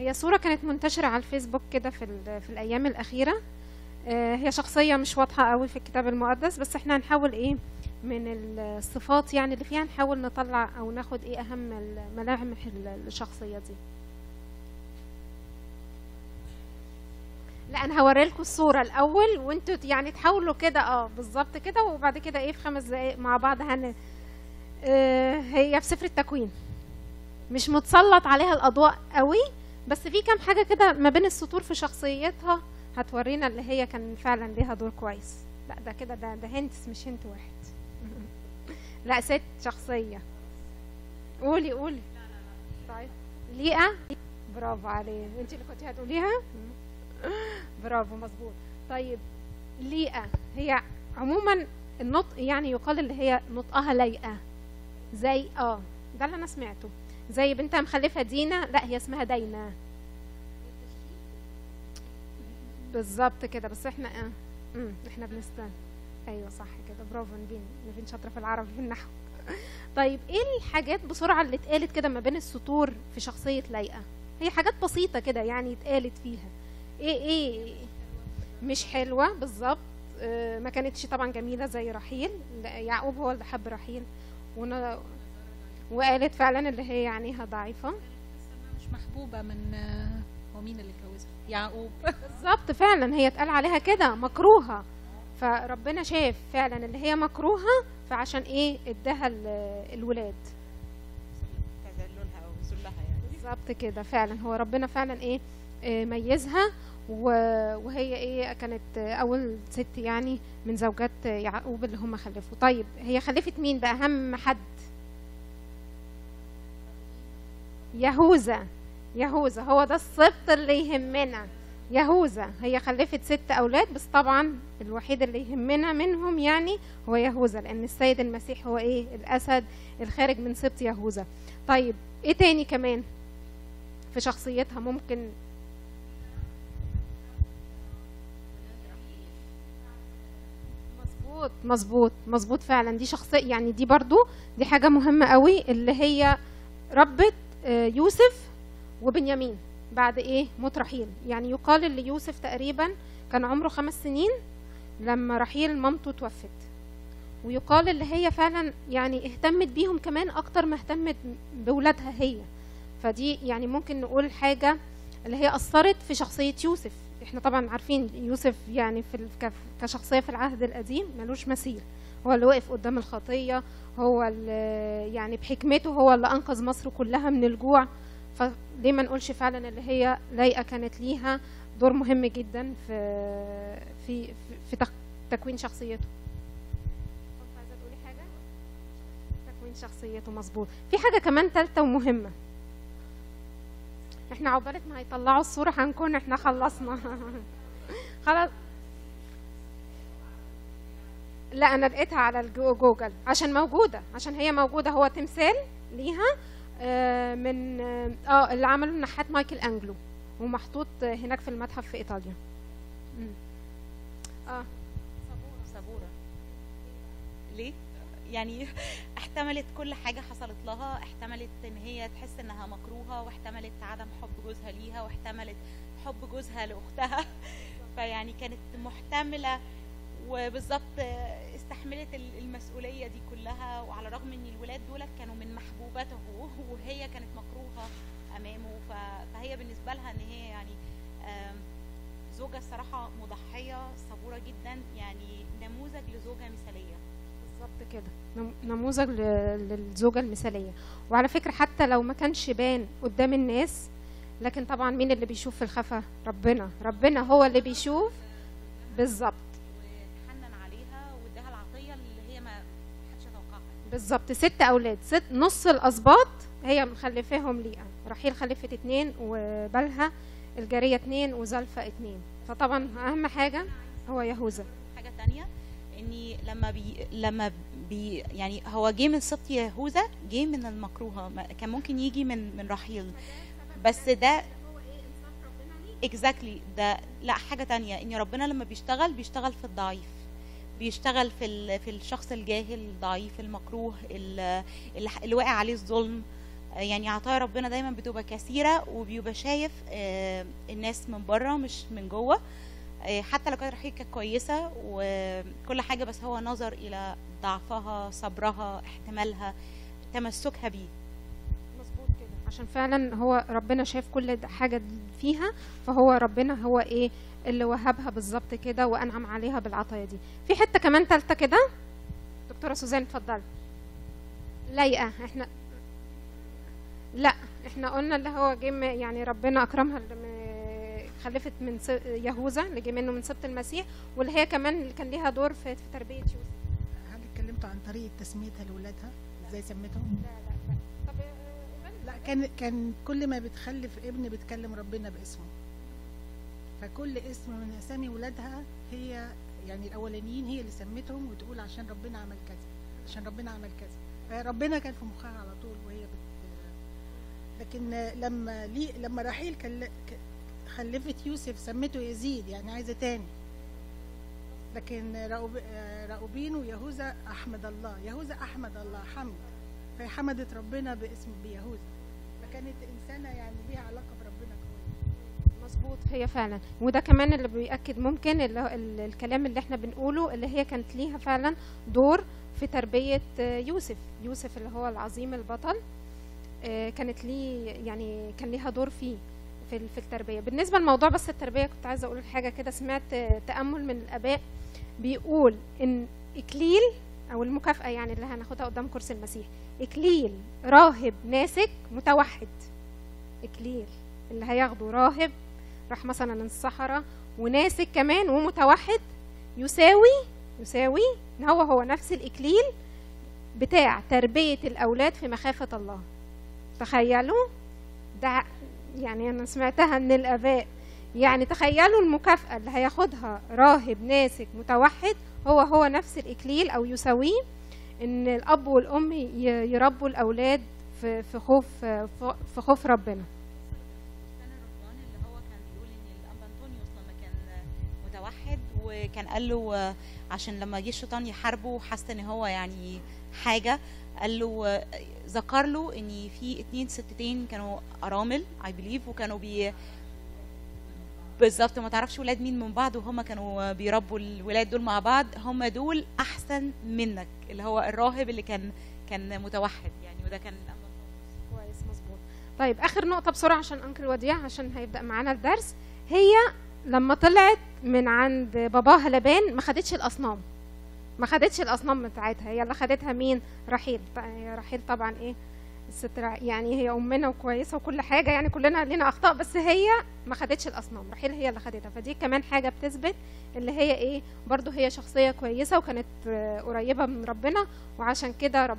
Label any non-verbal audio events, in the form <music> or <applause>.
هي صورة كانت منتشرة على الفيسبوك كده في في الأيام الأخيرة. آه، هي شخصية مش واضحة قوي في الكتاب المقدس بس إحنا هنحاول إيه من الصفات يعني اللي فيها نحاول نطلع أو ناخد إيه أهم الملامح ال- الشخصية دي. لا أنا هوري لكم الصورة الأول وانتوا يعني تحاولوا كده آه بالظبط كده وبعد كده إيه في خمس دقايق مع بعض هن آه، هي في سفر التكوين. مش متسلط عليها الأضواء قوي بس في كام حاجة كده ما بين السطور في شخصيتها هتورينا اللي هي كان فعلا ليها دور كويس. لا ده كده ده ده هنتس مش هنت واحد. <laughs> لا ست شخصية. قولي قولي. طيب. ليئة؟ برافو عليه انت اللي كنتي هتقوليها؟ <laughs> برافو مظبوط. طيب ليئة. هي عموما النطق يعني يقال اللي هي نطقها لايقة زي آه. ده اللي أنا سمعته. زي بنتها مخلفة دينا لا هي اسمها دينا. بالظبط كده بس إحنا امم إحنا بنستنى أيوه صح كده. برافو نبين نبين شاطرة في العربي في النحو طيب إيه الحاجات بسرعة اللي اتقالت كده ما بين السطور في شخصية لايقة؟ هي حاجات بسيطة كده يعني اتقالت فيها. إيه إيه مش حلوة بالظبط. آه، ما كانتش طبعا جميلة زي رحيل. يعقوب هو اللي حب رحيل. وقالت فعلا اللي هي عينيها ضعيفة. مش محبوبة من آه، هو مين اللي اتجوزها؟ يعقوب. <laughs> بالظبط فعلا هي اتقال عليها كده مكروهة. فربنا شاف فعلا اللي هي مكروهة فعشان إيه اداها ال- الولاد. تذللها أو ذلها يعني. بالظبط كده فعلا. هو ربنا فعلا إيه آه، ميزها. و- وهي إيه كانت أول ست يعني من زوجات يعقوب اللي هم خلفوا. طيب هي خلفت مين بقى؟ أهم حد. يهوذا يهوذا هو ده السبط اللي يهمنا. يهوذا هي خلفت ست أولاد بس طبعا الوحيد اللي يهمنا منهم يعني هو يهوذا لأن السيد المسيح هو إيه؟ الأسد الخارج من سبط يهوذا. طيب إيه تاني كمان في شخصيتها ممكن؟ مظبوط مظبوط مظبوط فعلا. دي شخصية يعني دي برضو دي حاجة مهمة قوي اللي هي ربت يوسف وبنيامين بعد إيه؟ موت رحيل. يعني يقال إن يوسف تقريبا كان عمره خمس سنين لما رحيل مامته توفت. ويقال اللي هي فعلا يعني اهتمت بيهم كمان أكتر ما اهتمت بولادها هي. فدي يعني ممكن نقول حاجة اللي هي أثرت في شخصية يوسف. إحنا طبعا عارفين يوسف يعني في كشخصية في العهد القديم ملوش مثيل. هو اللي وقف قدام الخطية هو اللي يعني بحكمته هو اللي أنقذ مصر كلها من الجوع. فليه ما نقولش فعلا اللي هي لايقة كانت ليها؟ دور مهم جدا في في في, في تك- تكوين شخصيته. كنت عايزة تقولي حاجة؟ تكوين شخصيته مظبوط. في حاجة كمان تالتة ومهمة. إحنا عقبالك ما هيطلعوا الصورة هنكون إحنا خلصنا. <laughs> خلاص. لا أنا لقيتها على جوجل عشان موجودة عشان هي موجودة هو تمثال ليها آه، من آه آه، اللي عمله النحات مايكل أنجلو ومحطوط هناك في المتحف في إيطاليا. آه صبورة ليه؟ يعني احتملت كل حاجة حصلت لها احتملت إن هي تحس إنها مكروهة واحتملت عدم حب جوزها ليها واحتملت حب جوزها لأختها <laughs> فيعني كانت محتملة وبالظبط استحملت ال- المسؤولية دي كلها وعلى الرغم إن الولاد دولت كانوا من محبوباته <laughs> وهي كانت مكروهة أمامه فهي بالنسبة لها إن هي يعني آم، زوجة الصراحة مضحية صبورة جدا يعني نموذج لزوجة مثالية. بالظبط كده. نم- نموذج ل- للزوجة المثالية. وعلى فكرة حتى لو ما كانش بان قدام الناس لكن طبعا مين اللي بيشوف في الخفا؟ ربنا. ربنا هو اللي بيشوف. بالظبط. بالظبط. ست أولاد. ست نص الاسباط هي مخلفاهم ليئة رحيل خلفت اتنين وبلها الجارية اتنين وزلفة اتنين. فطبعا أهم حاجة هو يهوذا. حاجة تانية إني لما بي لما بي يعني هو جه من سبط يهوذا جه من المكروهة. ما- كان ممكن يجي من من رحيل. بس ده exactly ده لا حاجة تانية. إن ربنا لما بيشتغل بيشتغل في الضعيف. بيشتغل في في الشخص الجاهل الضعيف المكروه ال- اللي واقع عليه الظلم. يعني عطايا ربنا دايما بتبقى كثيرة وبيبقى شايف آه، الناس من بره مش من جوه. آه، حتى لو كانت رحيل كانت كويسة وكل حاجة بس هو نظر إلى ضعفها صبرها احتمالها تمسكها بيه. مظبوط كده. عشان فعلا هو ربنا شاف كل حاجة فيها فهو ربنا هو إيه اللي وهبها بالظبط كده وأنعم عليها بالعطايا دي. في حتة كمان ثالثه كده؟ دكتورة سوزان اتفضلي. لايقة. إحنا لا إحنا قلنا اللي هو جه يعني ربنا أكرمها خلفت من يهوذا اللي جه منه من سبط المسيح واللي هي كمان اللي كان ليها دور في في تربية يوسف. هل اتكلمتوا عن طريقة تسميتها لاولادها إزاي سميتهم؟ لا لا لا. طب آه،؟ لا كان كان كل ما بتخلف ابن بتكلم ربنا باسمه. فكل اسم من أسامي ولادها هي يعني الأولانيين هي اللي سمتهم وتقول عشان ربنا عمل كذا عشان ربنا عمل كذا. فربنا كان في مخها على طول وهي بت لكن لما لي لما رحيل كل- خلفت يوسف سمته يزيد يعني عايزة تاني. لكن رأوبين ويهوذا أحمد الله. يهوذا أحمد الله حمد. فهي حمدت ربنا باسم بيهوذا. فكانت إنسانة يعني ليها علاقة بربنا. مظبوط. هي فعلا. وده كمان اللي بيأكد ممكن اللي الكلام اللي إحنا بنقوله اللي هي كانت ليها فعلا دور في تربية يوسف. يوسف اللي هو العظيم البطل آه، كانت ليه يعني كان ليها دور فيه في في التربية. بالنسبة لموضوع بس التربية كنت عايزة أقول حاجة كده. سمعت تأمل من الآباء بيقول إن إكليل أو المكافأة يعني اللي هناخدها قدام كرسي المسيح إكليل راهب ناسك متوحد. إكليل اللي هياخده راهب راح مثلا الصحراء وناسك كمان ومتوحد يساوي يساوي هو هو نفس الإكليل بتاع تربية الأولاد في مخافة الله. تخيلوا؟ ده يعني أنا سمعتها من الآباء. يعني تخيلوا المكافأة اللي هياخدها راهب ناسك متوحد هو هو نفس الإكليل أو يساويه إن الأب والأم ي- يربوا الأولاد في في خوف في خوف ربنا. وكان قال له آه، عشان لما جه الشيطان يحاربه حس إن هو يعني حاجة قال له آه، ذكر له إن في اتنين ستتين كانوا أرامل اي بليف وكانوا بي بالظبط ما تعرفش ولاد مين من بعض وهم كانوا بيربوا الولاد دول مع بعض هم دول أحسن منك اللي هو الراهب اللي كان كان متوحد يعني وده كان كويس مظبوط. طيب آخر نقطة بسرعة عشان أنكل وديع عشان هيبدأ معانا الدرس. هي لما طلعت من عند باباها لبان ما خدتش الأصنام. ما خدتش الأصنام بتاعتها هي اللي خدتها مين؟ رحيل. رحيل طبعا إيه؟ الست يعني هي أمنا وكويسة وكل حاجة يعني كلنا لنا أخطاء بس هي ما خدتش الأصنام. رحيل هي اللي خدتها. فدي كمان حاجة بتثبت اللي هي إيه؟ برضو هي شخصية كويسة وكانت قريبة من ربنا وعشان كده ربنا